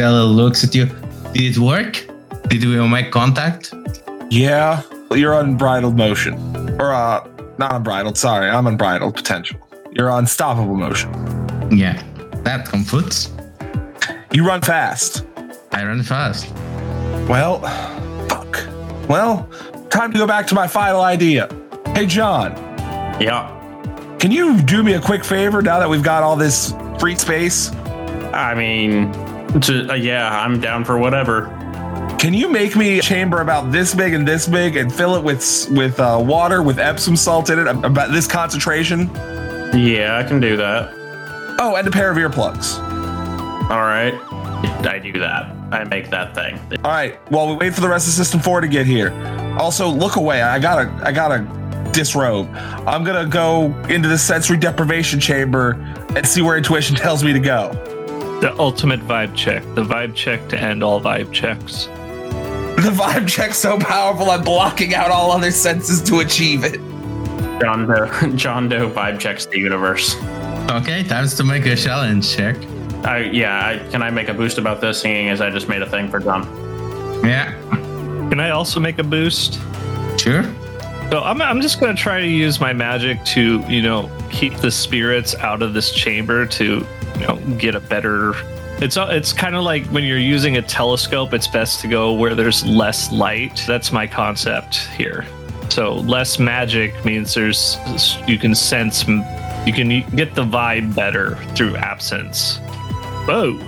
Vela looks at you. Did it work? Did we make contact? Yeah, you're unbridled motion. Or, uh, not unbridled, sorry, I'm unbridled potential. You're unstoppable motion. Yeah, that computes. You run fast. I run fast. Well, fuck. Well, time to go back to my final idea. Hey, John, Yeah. can you do me a quick favor now that we've got all this free space? I mean, to, uh, yeah, I'm down for whatever. Can you make me a chamber about this big and this big and fill it with with uh, water with Epsom salt in it about this concentration? Yeah, I can do that. Oh, and a pair of earplugs. All right. I do that. I make that thing. All right. While we wait for the rest of System Four to get here. Also, look away. I gotta I gotta disrobe. I'm gonna go into the sensory deprivation chamber and see where intuition tells me to go. The ultimate vibe check. The vibe check to end all vibe checks. The vibe check's so powerful, I'm blocking out all other senses to achieve it. John Doe, John Doe vibe checks the universe. Okay, time to make a challenge check. I, yeah, I, can I make a boost about this, seeing as I just made a thing for John? Yeah, Can I also make a boost? sure. So I'm, I'm just going to try to use my magic to, you know, keep the spirits out of this chamber to, you know, get a better. It's uh, it's kind of like when you're using a telescope, it's best to go where there's less light. That's my concept here. So less magic means there's you can sense you can get the vibe better through absence. Whoa,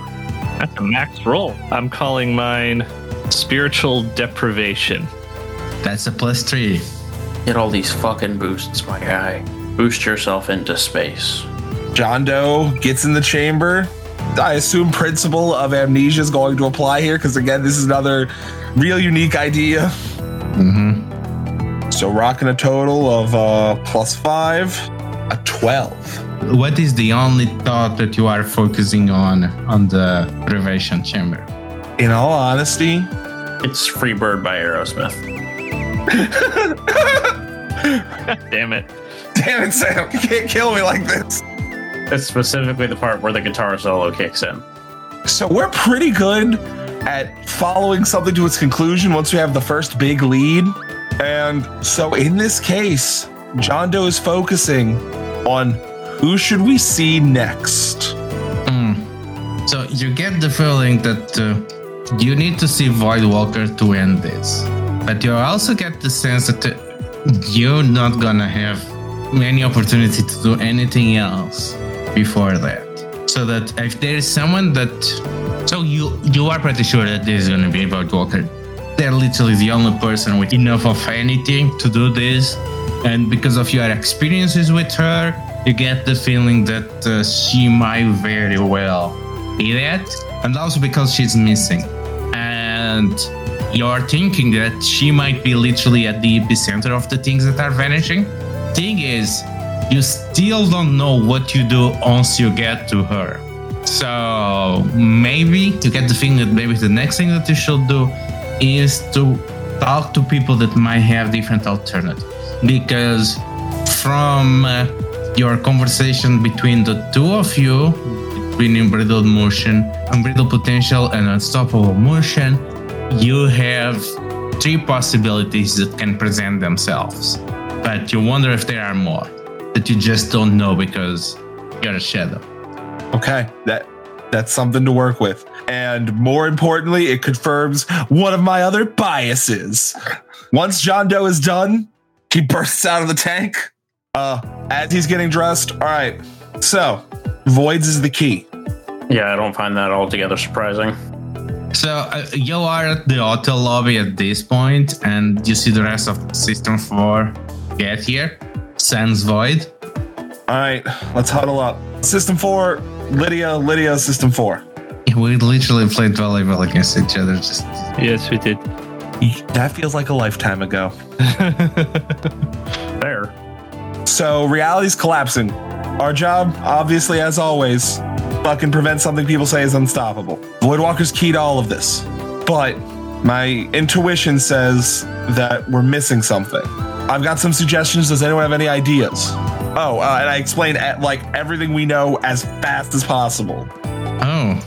that's a max roll. I'm calling mine spiritual deprivation. That's a plus three. Get all these fucking boosts, my guy. Boost yourself into space. John Doe gets in the chamber. I assume principle of amnesia is going to apply here because again, this is another real unique idea. Mm-hmm. So rocking a total of uh plus five, a twelve. What is the only thought that you are focusing on on the privation chamber? In all honesty, It's Freebird by Aerosmith. Damn it. damn it, Sam, you can't kill me like this. That's specifically the part where the guitar solo kicks in. So we're pretty good at following something to its conclusion once we have the first big lead. And so in this case, John Doe is focusing on who should we see next. Hmm. So you get the feeling that uh, you need to see Voidwalker to end this, but you also get the sense that uh, you're not gonna have any opportunity to do anything else before that. So that if there is someone that, so you you are pretty sure that this is gonna be about walker They're literally the only person with enough of anything to do this, and because of your experiences with her, you get the feeling that uh, she might very well be that, and also because she's missing, and you're thinking that she might be literally at the epicenter of the things that are vanishing. Thing is, you still don't know what you do once you get to her. So maybe to get the thing that maybe the next thing that you should do is to talk to people that might have different alternatives. Because from uh, your conversation between the two of you, between unbridled motion, unbridled potential, and unstoppable motion, you have three possibilities that can present themselves. But you wonder if there are more that you just don't know because you're a shadow. Okay, that that's something to work with. And more importantly, it confirms one of my other biases. Once John Doe is done, he bursts out of the tank. Uh, as he's getting dressed. All right. So, voids is the key. Yeah, I don't find that altogether surprising. So uh, you are at the hotel lobby at this point, and you see the rest of System 4 get here. Sans Void. All right, let's huddle up. System four, Lydia, Lydia, system four. We literally played volleyball against each other. Just Yes, we did. That feels like a lifetime ago. Fair. So reality's collapsing. Our job, obviously, as always, fucking prevent something people say is unstoppable. Voidwalker's key to all of this. But my intuition says that we're missing something. I've got some suggestions. Does anyone have any ideas? Oh, uh, and I explain uh, like everything we know as fast as possible. oh,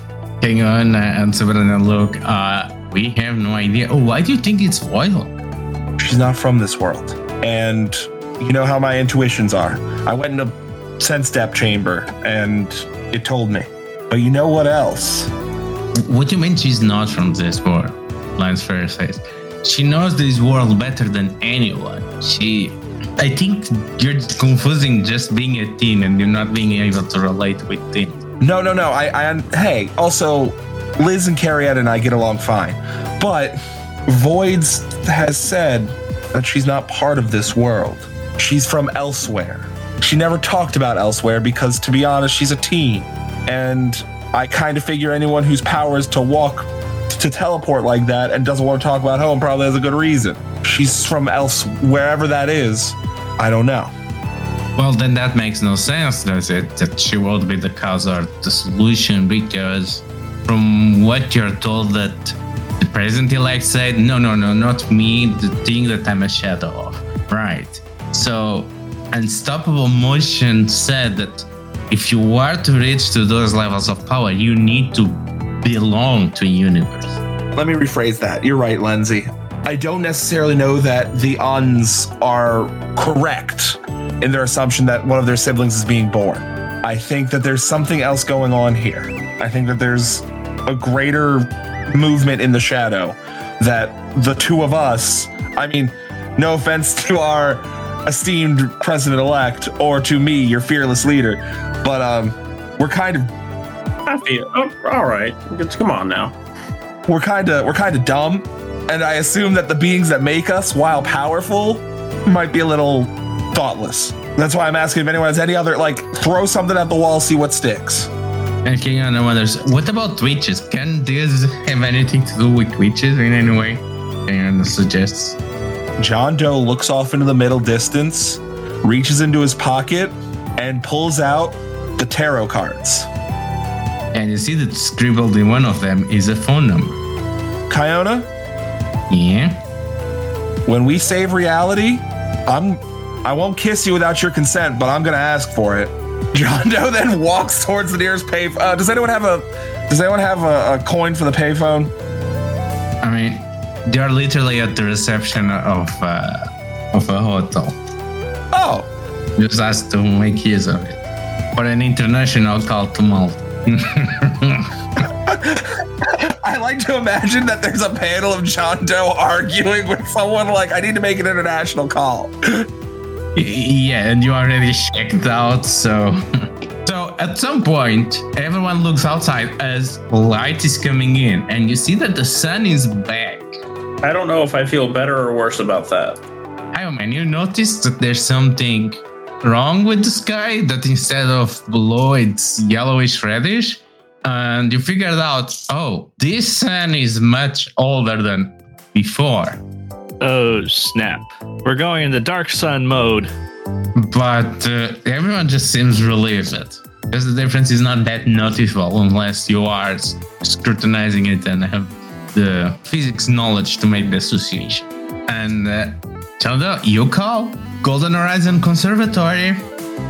Hang on, uh, and Sabrina, look, uh, we have no idea. Oh, why do you think it's Voidwalker? She's not from this world. And you know how my intuitions are. I went in a sense depth chamber and it told me. But you know what else? What do you mean she's not from this world? Lance Fair says. She knows this world better than anyone. She. I think you're confusing just being a teen and you're not being able to relate with teens. No, no, no. I, I hey, also, Liz and Carriette and I get along fine. But Voids has said that she's not part of this world. She's from elsewhere. She never talked about elsewhere because, to be honest, she's a teen. And I kind of figure anyone whose power is to walk, to teleport like that, and doesn't want to talk about home probably has a good reason. She's from else, wherever that is. I don't know. Well, then that makes no sense, does it? That she would be the cause or the solution because, from what you're told, that the president elect said, no, no, no, not me, the thing that I'm a shadow of. Right. So, Unstoppable Motion said that if you are to reach to those levels of power, you need to belong to universe. Let me rephrase that. You're right, Lindsay. I don't necessarily know that the Uns are correct in their assumption that one of their siblings is being born. I think that there's something else going on here. I think that there's a greater movement in the shadow that the two of us, I mean, no offense to our esteemed president elect or to me, your fearless leader, but um, we're kind of I feel oh, all right. Come on now. We're kind of we're kind of dumb, and I assume that the beings that make us, while powerful, might be a little thoughtless. That's why I'm asking if anyone has any other like throw something at the wall, see what sticks. And Kiona wonders, what about witches? Can this have anything to do with witches in any way? And suggests. John Doe looks off into the middle distance, reaches into his pocket, and pulls out the tarot cards. And you see that scribbled in one of them is a phone number. Kiona, Yeah? when we save reality, I'm I won't kiss you without your consent, but I'm gonna ask for it. John Doe then walks towards the nearest pay. Uh, does anyone have a Does anyone have a, a coin for the payphone? I mean, they're literally at the reception of uh, of a hotel. Oh, Just ask to make use of it. For an international call to Malta. I like to imagine that there's a panel of John Doe arguing with someone like, I need to make an international call. yeah, and you already checked out, so. So at some point, everyone looks outside as light is coming in, and you see that the sun is back. I don't know if I feel better or worse about that. Hi, man, you noticed that there's something wrong with the sky? That instead of blue, it's yellowish reddish? And you figured out, oh, this sun is much older than before. Oh, snap. We're going into dark sun mode. But uh, everyone just seems relieved because the difference is not that noticeable unless you are scrutinizing it and have the physics knowledge to make the association. And uh, Chalda, you call Golden Horizon Conservatory,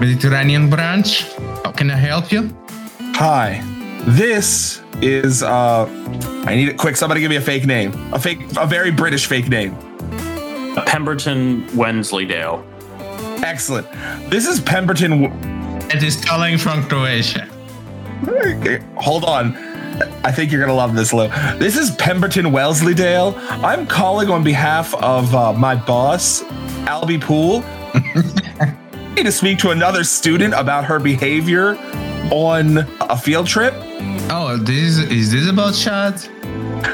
Mediterranean branch. How can I help you? Hi, this is uh, I need it quick. Somebody give me a fake name, a fake, a very British fake name. Pemberton Wensleydale. Excellent. This is Pemberton. W- It is calling from Croatia. Hold on. I think you're gonna love this, Lou. This is Pemberton Wensleydale. I'm calling on behalf of uh, my boss, Albie Poole, to speak to another student about her behavior on a field trip. Oh, this is this about Chad?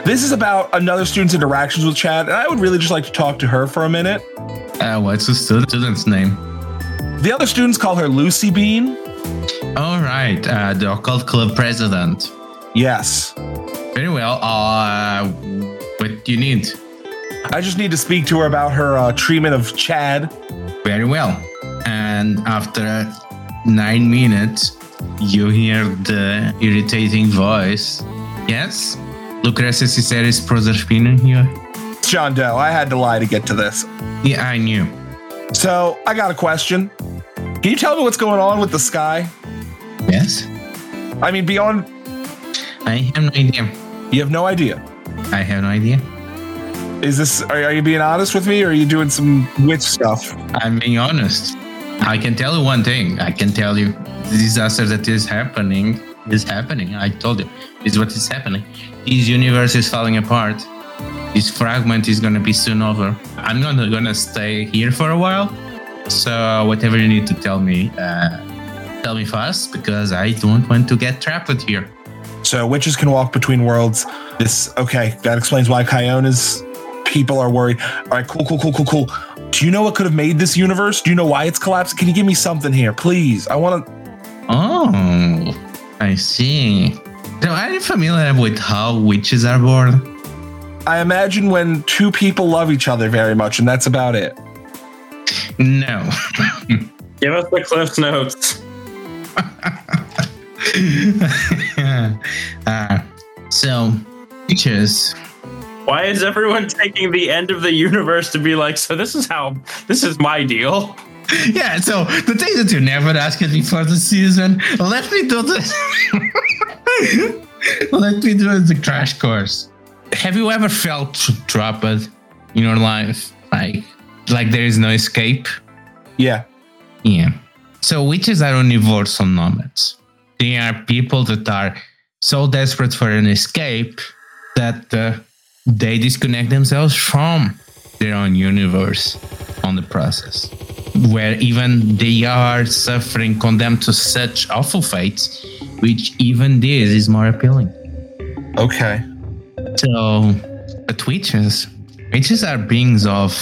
This is about another student's interactions with Chad, and I would really just like to talk to her for a minute. Uh, what's the student's name? The other students call her Lucy Bean. All right, uh, the occult club president. Yes. Very well. Uh, what do you need? I just need to speak to her about her uh, treatment of Chad. Very well. And after nine minutes, you hear the irritating voice. Yes? Lucrezia Ciceris Proserpina here? John Doe. I had to lie to get to this. Yeah, I knew. So I got a question. Can you tell me what's going on with the sky? Yes? I mean, beyond I have no idea. You have no idea. I have no idea. Is this? Are, are you being honest with me, or are you doing some witch stuff? I'm being honest. I can tell you one thing. I can tell you the disaster that is happening is happening. I told you, is what is happening. This universe is falling apart. This fragment is gonna be soon over. I'm not gonna stay here for a while. So whatever you need to tell me, uh, tell me fast because I don't want to get trapped here. So witches can walk between worlds. This okay? That explains why Kiona's people are worried. All right, cool, cool, cool, cool, cool. Do you know what could have made this universe? Do you know why it's collapsed? Can you give me something here, please? I want to. Oh, I see. So are you familiar with how witches are born? I imagine when two people love each other very much, and that's about it. No. Give us the Cliff Notes. uh, so, witches. Why is everyone taking the end of the universe to be like, so this is how, this is my deal? Yeah, so the thing that you never asked me before the season, let me do this. let me do the crash course. Have you ever felt trapped in your life? Like, like there is no escape? Yeah. Yeah. So witches are universal nomads. They are people that are so desperate for an escape that uh, they disconnect themselves from their own universe on the process, where even they are suffering, condemned to such awful fates, which even this is more appealing. Okay. So, but witches, witches are beings of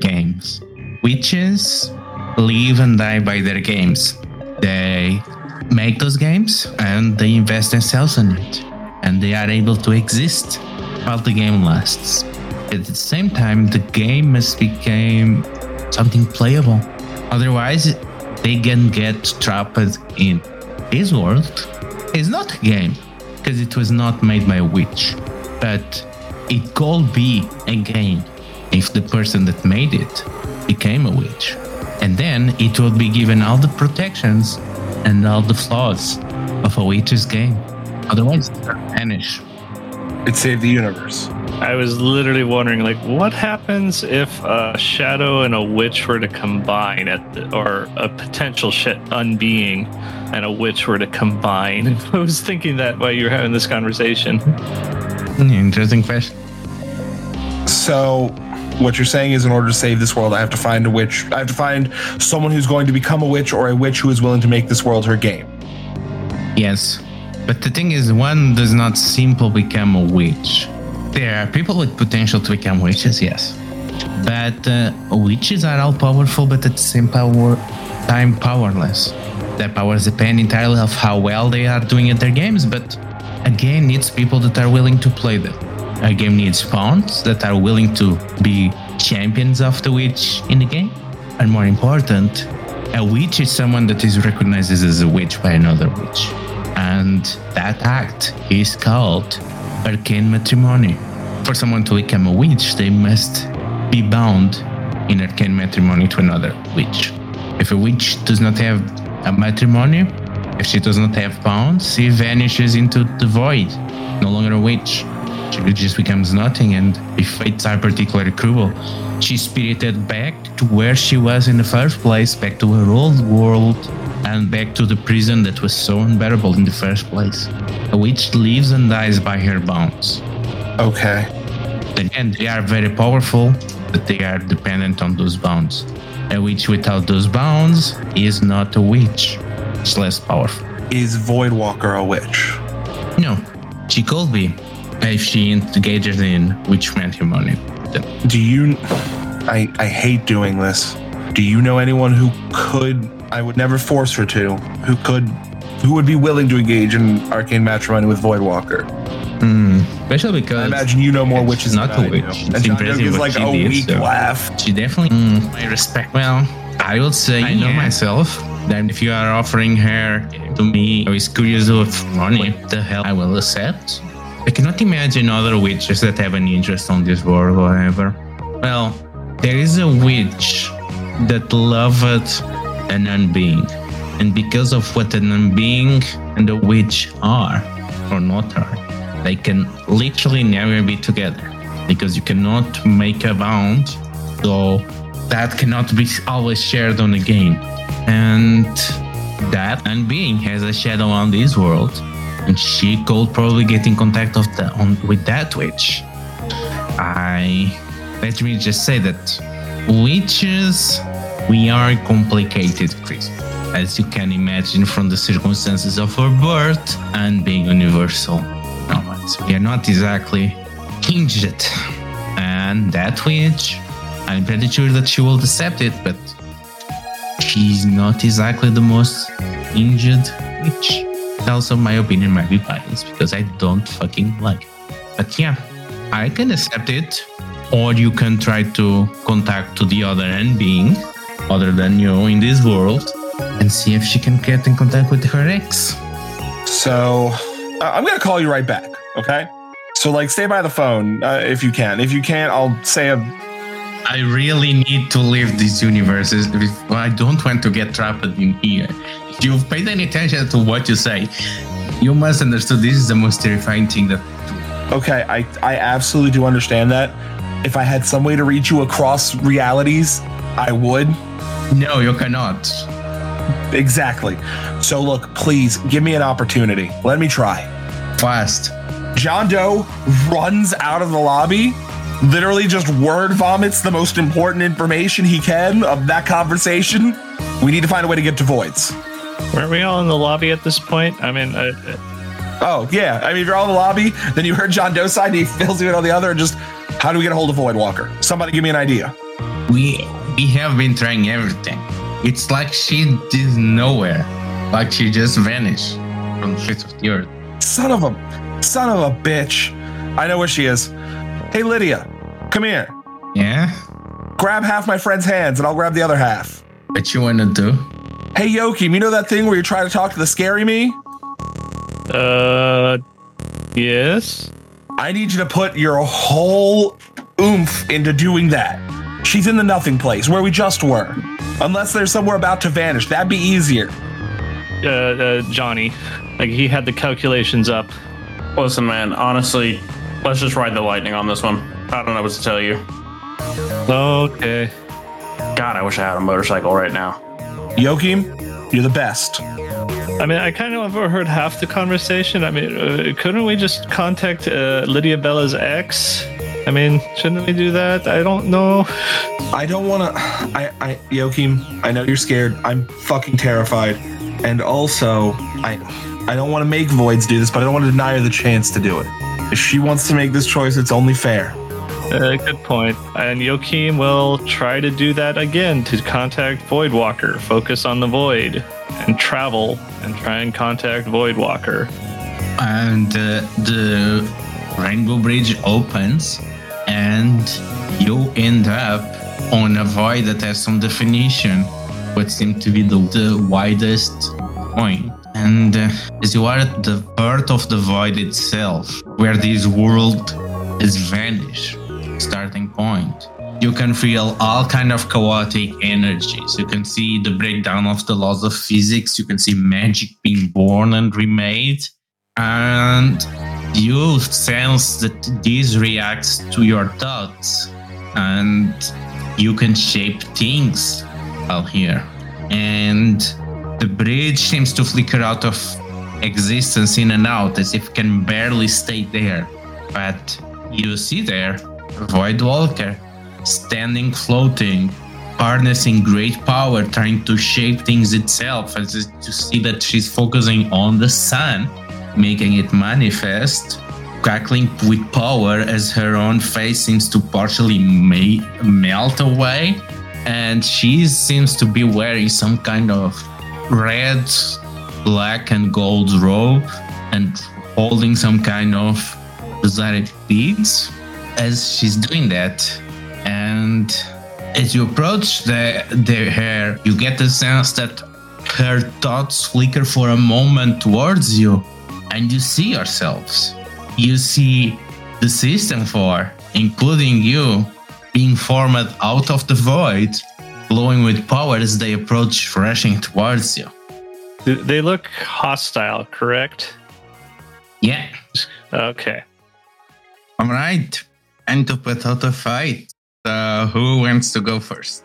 games. Witches live and die by their games. They make those games and they invest themselves in it, and they are able to exist while the game lasts. At the same time, the game must become something playable. Otherwise, they can get trapped in this world. It's not a game because it was not made by a witch, but it could be a game if the person that made it became a witch. And then it would be given all the protections and all the flaws of a witch's game. Otherwise, it vanish. It saved the universe. I was literally wondering, like, what happens if a shadow and a witch were to combine at the, or a potential shit unbeing and a witch were to combine? I was thinking that while you were having this conversation. Interesting question. So, what you're saying is, in order to save this world, I have to find a witch. I have to find someone who's going to become a witch, or a witch who is willing to make this world her game. Yes. But the thing is, one does not simply become a witch. There are people with potential to become witches, yes. But uh, witches are all powerful, but at the same power, time powerless. Their powers depend entirely of how well they are doing at their games, but a game needs people that are willing to play them. A game needs pawns that are willing to be champions of the witch in the game. And more important, a witch is someone that is recognized as a witch by another witch. And that act is called arcane matrimony. For someone to become a witch, they must be bound in arcane matrimony to another witch. If a witch does not have a matrimony, if she does not have bonds, she vanishes into the void, no longer a witch. She just becomes nothing, and if fates are particularly cruel, she's spirited back to where she was in the first place, back to her old world, and back to the prison that was so unbearable in the first place. A witch lives and dies by her bonds. Okay. Again, they are very powerful, but they are dependent on those bonds. A witch without those bonds is not a witch. It's less powerful. Is Voidwalker a witch? No, she could be if she engages in witch matrimony. Do you. I, I hate doing this. Do you know anyone who could. I would never force her to. Who could. Who would be willing to engage in arcane matrimony with Voidwalker? Hmm. Especially because I imagine you know more witches not than a I do. witch. And It's John impressive Doe gives what like she a did, weak so- laugh. She definitely, mm, I respect. Well, I would say I know myself. That if you are offering her to me, I was curious of money. What the hell I will accept. I cannot imagine other witches that have an interest on this world, however. Well, there is a witch that loved an unbeing, and because of what an unbeing and a witch are, or not are, they can literally never be together because you cannot make a bond, so that cannot be always shared on the game. And that unbeing has a shadow on this world, and she could probably get in contact the, on, with that witch. I let me just say that witches we are complicated creatures, as you can imagine from the circumstances of her birth and being universal. nomads. We are not exactly hinged, and that witch, I'm pretty sure that she will accept it, but she's not exactly the most injured witch. Also, my opinion might be biased because I don't fucking like. But yeah, I can accept it, or you can try to contact to the other end being, other than you in this world, and see if she can get in contact with her ex. So uh, I'm gonna call you right back. Okay. So like, stay by the phone uh, if you can. If you can't, I'll say a. I really need to leave these universes. if- I don't want to get trapped in here. If you've paid any attention to what you say, you must understand this is the most terrifying thing that. Okay, I I absolutely do understand that. If I had some way to reach you across realities, I would. No, you cannot. Exactly. So look, please give me an opportunity. Let me try. Fast. John Doe runs out of the lobby, literally just word vomits the most important information he can of that conversation. We need to find a way to get to Voids. Weren't we all in the lobby at this point? I mean, uh, uh, Oh, yeah. I mean, if you're all in the lobby, then you heard John Doe's side and he fills you in on the other. And just, how do we get a hold of Void Walker? Somebody give me an idea. We we have been trying everything. It's like she is nowhere. Like she just vanished from the face of the earth. Son of a, son of a bitch. I know where she is. Hey, Lydia, come here. Yeah? Grab half my friend's hands and I'll grab the other half. What you wanna do? Hey, Yokim, you know that thing where you're trying to talk to the scary me? uh, yes. I need you to put your whole oomph into doing that. She's in the nothing place where we just were. Unless there's somewhere about to vanish, that'd be easier. Uh, uh, Johnny, like he had the calculations up. Listen, man, honestly, let's just ride the lightning on this one. I don't know what to tell you. Okay. God, I wish I had a motorcycle right now. Yokim, you're the best. I mean, I kind of overheard half the conversation. I mean, uh, couldn't we just contact uh, Lydia Bella's ex? I mean, shouldn't we do that? I don't know. I don't want to. I, I, Yokim, I know you're scared. I'm fucking terrified. And also, I, I don't want to make Voids do this, but I don't want to deny her the chance to do it. If she wants to make this choice, it's only fair. Uh, good point. And Joachim will try to do that again to contact Voidwalker, focus on the void, and travel and try and contact Voidwalker. And uh, the rainbow bridge opens, and you end up on a void that has some definition, what seemed to be the, the widest point. And uh, as you are at the heart of the void itself, where this world has vanished, starting point, you can feel all kind of chaotic energies. You can see the breakdown of the laws of physics. You can see magic being born and remade, and you sense that this reacts to your thoughts, and you can shape things out here. And the bridge seems to flicker out of existence in and out as if it can barely stay there. But you see there Void Walker standing floating, harnessing great power, trying to shape things itself. As is- you see that she's focusing on the sun, making it manifest, crackling with power as her own face seems to partially ma- melt away. And she seems to be wearing some kind of red, black, and gold robe and holding some kind of exotic beads as she's doing that. And as you approach the, the hair, you get the sense that her thoughts flicker for a moment towards you, and you see yourselves. You see the system four, including you, being formed out of the void, glowing with power as they approach, rushing towards you. They look hostile, correct? Yeah. Okay. All right. And to put out a fight. So who wants to go first?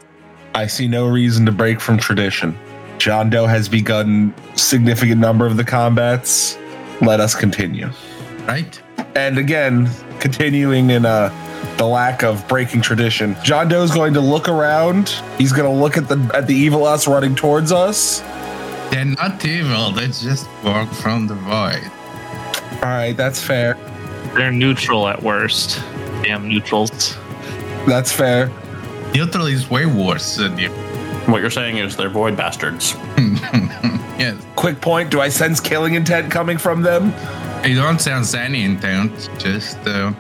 I see no reason to break from tradition. John Doe has begun significant number of the combats. Let us continue. Right? And again, continuing in uh, the lack of breaking tradition, John Doe is going to look around. He's going to look at the at the evil us running towards us. They're not evil, they just walk from the void. All right, that's fair. They're neutral at worst. Damn neutrals. That's fair. Neutral is way worse than you. What you're saying is they're void bastards. yes. Quick point: Do I sense killing intent coming from them? You don't sense any intent, just, uh,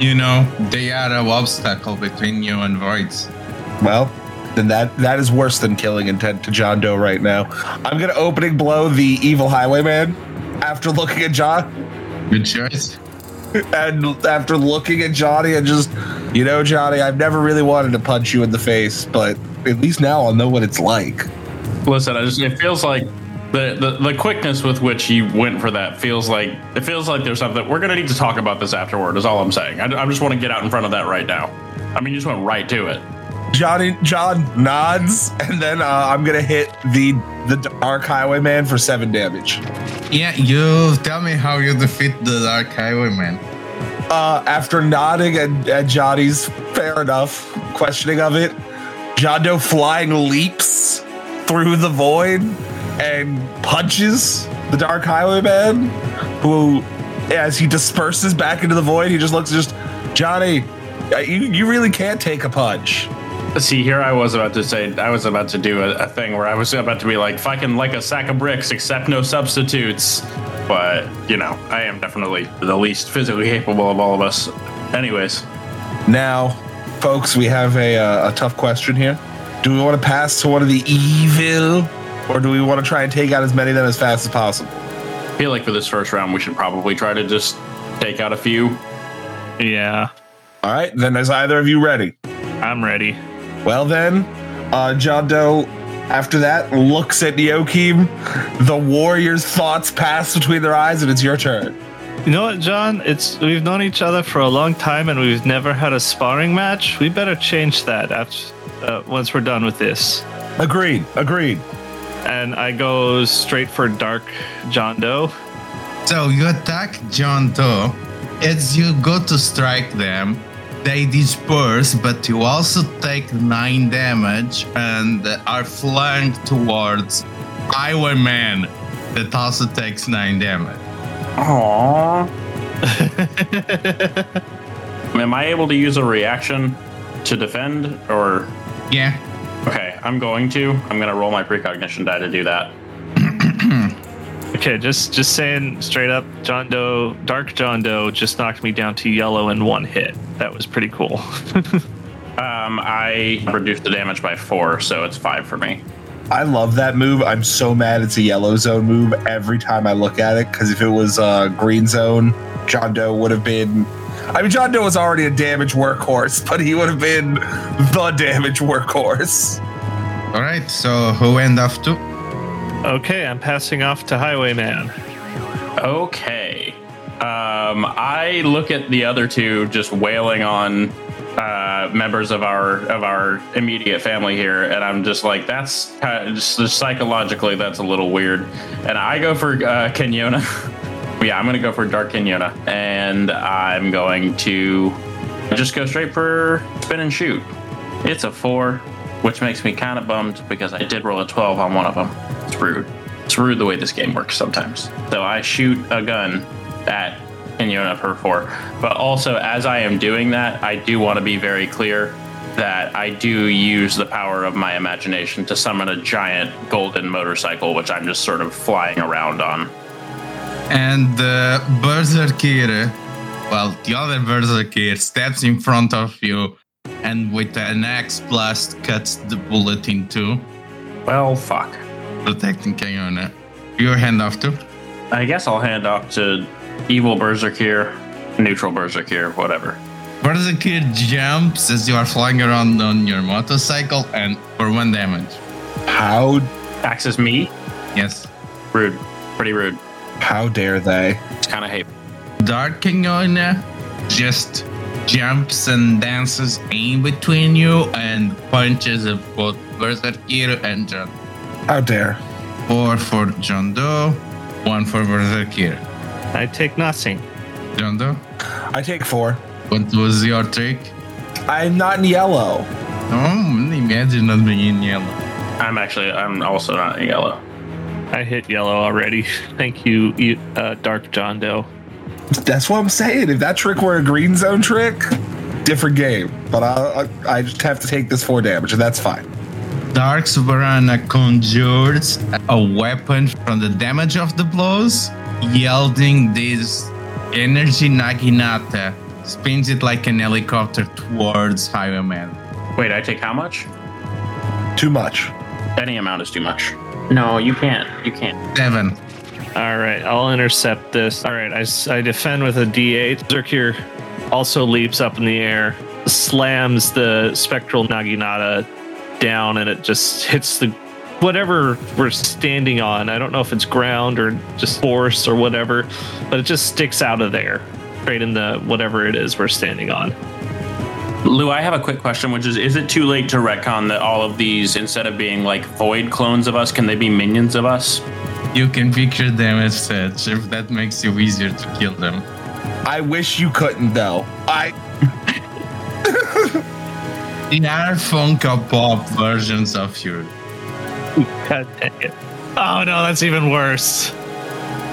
you know, they are an obstacle between you and voids. Well, then that that is worse than killing intent to John Doe right now. I'm gonna opening blow the evil highwayman after looking at John Good choice. and after looking at Johnny and just, you know, Johnny, I've never really wanted to punch you in the face, but at least now I'll know what it's like. Listen, I just it feels like the, the the quickness with which he went for that feels like it feels like there's something we're gonna need to talk about this afterward. Is all I'm saying. I, I just want to get out in front of that right now. I mean, you just went right to it. Johnny John nods, and then uh, I'm gonna hit the the Dark Highwayman for seven damage. Yeah, you tell me how you defeat the Dark Highwayman. Uh, after nodding at, at Johnny's fair enough questioning of it, John Doe flying leaps through the void and punches the Dark Highwayman, who, as he disperses back into the void, he just looks just Johnny. uh, You, you really can't take a punch. See, here I was about to say, I was about to do a, a thing where I was about to be like, fucking like a sack of bricks, except no substitutes. But, you know, I am definitely the least physically capable of all of us. Anyways, Now, folks, we have a, uh, a tough question here. Do we want to pass to one of the evil, or do we want to try and take out as many of them as fast as possible? I feel like for this first round, we should probably try to just take out a few. Yeah, All right, then is either of you ready? I'm ready. Well, then, uh, John Doe, after that, looks at Yokim. The warrior's thoughts pass between their eyes, and it's your turn. You know what, John? It's we've known each other for a long time, and we've never had a sparring match. We better change that after uh, once we're done with this. Agreed. Agreed. And I go straight for Dark John Doe. So you attack John Doe. As you go to strike them, they disperse, but you also take nine damage and are flanked towards Highwayman that also takes nine damage. Aww. Am I able to use a reaction to defend, or Yeah. Okay? I'm going to. I'm gonna roll my precognition die to do that. Okay, just just saying straight up, John Doe, Dark John Doe, just knocked me down to yellow in one hit. That was pretty cool. Um, I reduced the damage by four, so it's five for me. I love that move. I'm so mad it's a yellow zone move every time I look at it. Because if it was uh, green zone, John Doe would have been. I mean, John Doe was already a damage workhorse, but he would have been the damage workhorse. All right. So who end off to? okay, I'm passing off to Highwayman. Okay. Um, I look at the other two just wailing on uh, members of our of our immediate family here, and I'm just like, that's kind of, just, just psychologically that's a little weird. And I go for uh, Kenyona. yeah, I'm gonna go for Dark Kenyona, and I'm going to just go straight for spin and shoot. It's a four, which makes me kind of bummed because I did roll a 12 on one of them. It's rude. It's rude the way this game works sometimes. So I shoot a gun at Inyona per four. But also, as I am doing that, I do want to be very clear that I do use the power of my imagination to summon a giant golden motorcycle, which I'm just sort of flying around on. And the Berserker, well, the other Berserker steps in front of you and with an axe blast cuts the bullet in two, Well, fuck. protecting Kiona. Your hand off to? I guess I'll hand off to evil Berserkir, neutral Berserkir, whatever. Berserker jumps as you are flying around on your motorcycle and for one damage. How Axes me? Yes. Rude. Pretty rude. how dare they? It's kind of hate. Dark Kingona just jumps and dances in between you and punches of both Berserkir and John. How dare. Four for John Doe, one for Berserkir. I take nothing. John Doe, I take four. what was your trick? I'm not in yellow. Oh, imagine not being in yellow. I'm actually I'm also not in yellow. I hit yellow already. Thank you, you- uh, Dark John Doe. That's what I'm saying. If that trick were a green zone trick, different game. But I, I, I just have to take this four damage, and that's fine. Dark Soberana conjures a weapon from the damage of the blows, yielding this energy Naginata, spins it like an helicopter towards Highwayman. Wait, I take how much? Too much. Any amount is too much. No, you can't. You can't. Seven. All right, I'll intercept this. All right, I, I defend with a D8. Zerkir also leaps up in the air, slams the spectral Naginata down, and it just hits the whatever we're standing on. I don't know if it's ground or just force or whatever, but it just sticks out of there, right in the whatever it is we're standing on. Lou, I have a quick question, which is: Is it too late to retcon that all of these, instead of being like void clones of us, can they be minions of us? You can picture them as such if that makes you easier to kill them. I wish you couldn't, though. I. They are Funko Pop versions of you. God dang it. Oh no, that's even worse.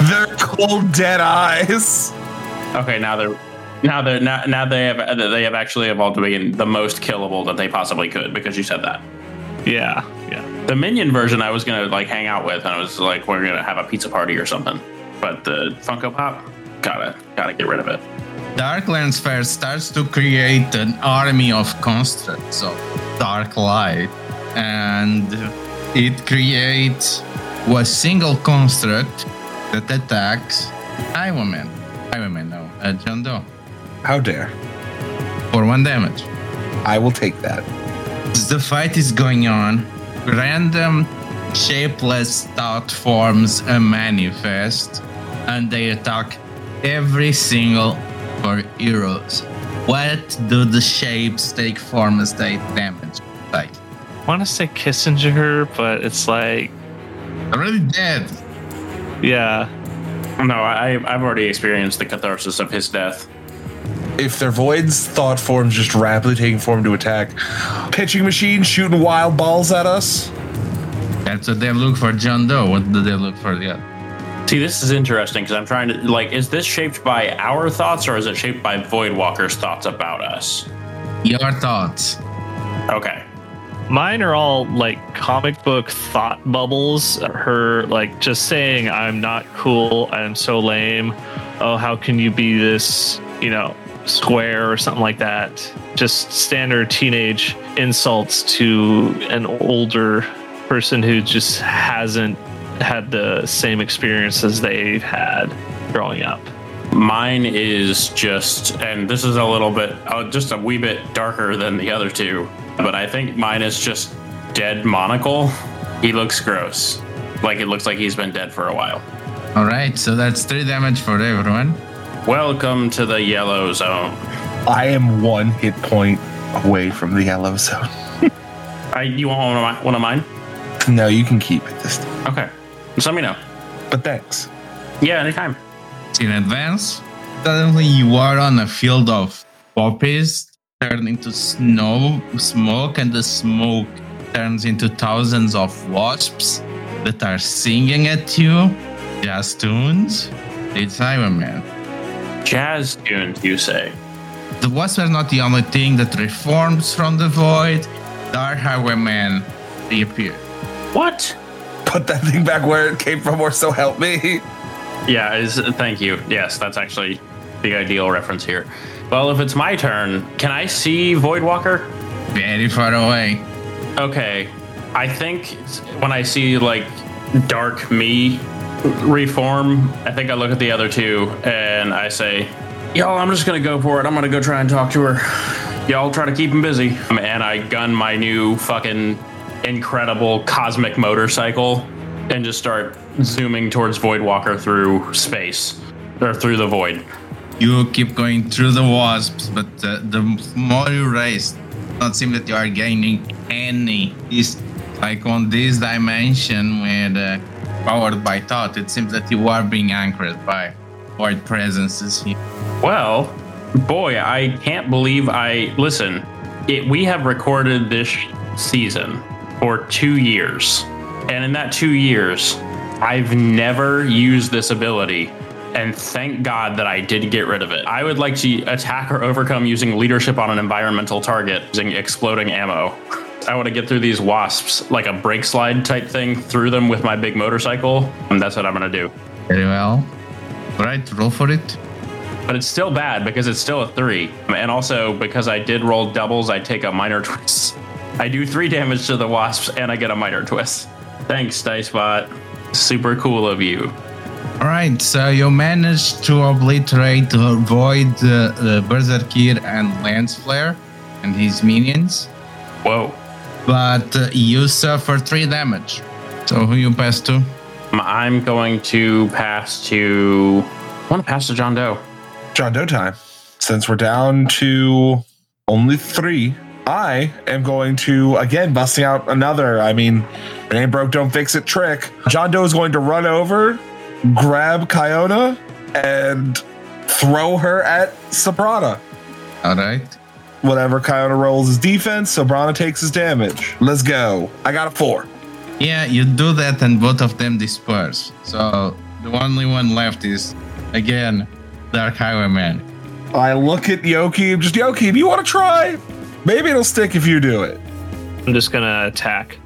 They're cold, dead eyes. Okay, now they're now they're now, now they have they have actually evolved to be the most killable that they possibly could because you said that. Yeah, yeah. The minion version I was gonna like hang out with, and I was like, we're gonna have a pizza party or something. But the Funko Pop, gotta gotta get rid of it. Dark Lance Fair starts to create an army of constructs of dark light, and it creates a single construct that attacks Highwayman. Highwayman, no, uh, John Doe, How dare. for one damage. I will take that. The fight is going on, random, shapeless thought forms a manifest, and they attack every single for heroes. What do the shapes take form as they damage? Like, I want to say Kissinger, but it's like, I'm already dead. yeah. No, I I've already experienced the catharsis of his death. If their voids, thought forms just rapidly taking form to attack, pitching machine shooting wild balls at us. That's what they look for John Doe. What do they look for the other? See, this is interesting because I'm trying to like, is this shaped by our thoughts or is it shaped by Voidwalker's thoughts about us? Your thoughts. Okay. Mine are all like comic book thought bubbles. Her like just saying, I'm not cool. I'm so lame. Oh, how can you be this, you know, square or something like that? Just standard teenage insults to an older person who just hasn't had the same experience as they've had growing up. Mine is just, and this is a little bit, uh, just a wee bit darker than the other two, but I think mine is just dead monocle. He looks gross. Like it looks like he's been dead for a while. All right, so that's three damage for everyone. Welcome to the yellow zone. I am one hit point away from the yellow zone. I, you want one of, my, one of mine? No, you can keep it this time. Okay. Just let me know. But thanks. Yeah, anytime. in advance. Suddenly, you are on a field of poppies turned into snow, smoke, and the smoke turns into thousands of wasps that are singing at you. Jazz tunes. It's Highwayman. Jazz tunes, you say? The wasps are not the only thing that reforms from the void. Dark Highwayman reappeared. What? Put that thing back where it came from, or so help me. Yeah, is thank you. Yes, that's actually the ideal reference here. Well, if it's my turn, can I see Voidwalker? Very far away. Okay. I think when I see like dark me reform, I think I look at the other two and I say, Y'all, I'm just gonna go for it. I'm gonna go try and talk to her. Y'all try to keep him busy. And I gun my new fucking incredible cosmic motorcycle and just start zooming towards Voidwalker through space or through the void. You keep going through the wasps, but uh, the more you race, not seem that you are gaining any. It's like on this dimension with uh, powered by thought, it seems that you are being anchored by void presences here. Well, boy, I can't believe I listen. It, we have recorded this season for two years, and in that two years, I've never used this ability. And thank God that I did get rid of it. I would like to attack or overcome using leadership on an environmental target using exploding ammo. I want to get through these wasps like a brake slide type thing through them with my big motorcycle, and that's what I'm going to do. Very well. All right, roll for it. But it's still bad because it's still a three. And also because I did roll doubles, I take a minor twist. I do three damage to the wasps and I get a minor twist. Thanks, Dicebot. Super cool of you. All right, so you managed to obliterate uh, Void, uh, uh, Berzerkir, and Lance Flare and his minions, Whoa. But uh, you suffer three damage. So who you pass to? Um, I'm going to pass to. I want to pass to John Doe. John Doe time. Since we're down to only three, I am going to again busting out another. I mean, it ain't broke, don't fix it trick. John Doe is going to run over, grab Kiona, and throw her at Sobrana. All right. Whatever Kiona rolls his defense, Sobrana takes his damage. Let's go. I got a four. Yeah, you do that, and both of them disperse. So the only one left is again Dark Highwayman. I look at Yoki, just Yoki, do you want to try? Maybe it'll stick if you do it. I'm just gonna attack.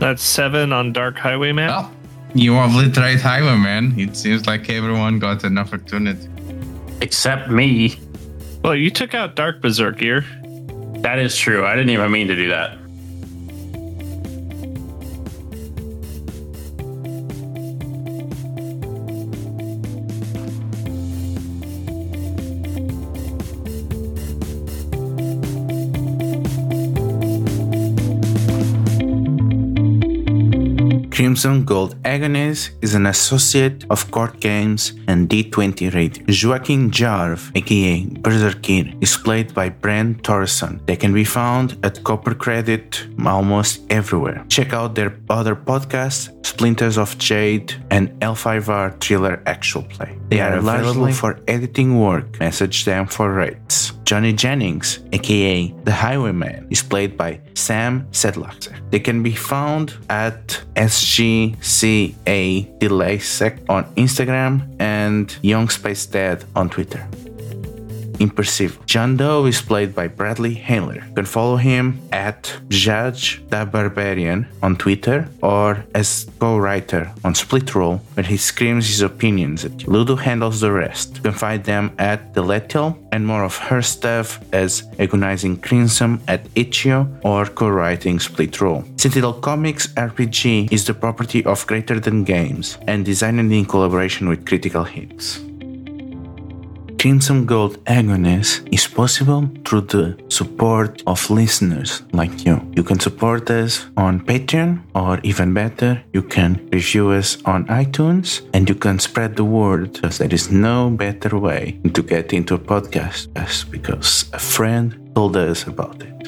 That's seven on Dark Highwayman. Well, you obliterate Highwayman. It seems like everyone got an opportunity. Except me. Well, you took out Dark Berzerkir. That is true. I didn't even mean to do that. Crimson Gold Agonies is an associate of Court Games and D20 Radio. Joaquin Jarv, aka Berzerkir, is played by Brent Torreson. They can be found at Copper Credit almost everywhere. Check out their other podcasts, Splinters of Jade and L5R Thriller Actual Play. They are available for editing work. Message them for rates. Johnny Jennings, aka The Highwayman, is played by Sam Sedlacher. They can be found at SGCA Delaysec on Instagram and Young Space on Twitter. Imperceptible. John Doe is played by Bradley Handler. You can follow him at Judge the Barbarian on Twitter or as co-writer on Split Roll, where he screams his opinions at you. Ludo handles the rest. You can find them at Delethiel and more of her stuff as Agonizing Crimson at Itch.io or co-writing Split Roll. Sentinel Comics RPG is the property of Greater Than Games and designed in collaboration with Critical Hits. Crimson Gold Agonies is possible through the support of listeners like you. You can support us on Patreon, or even better, you can review us on iTunes and you can spread the word because there is no better way to get into a podcast because a friend told us about it.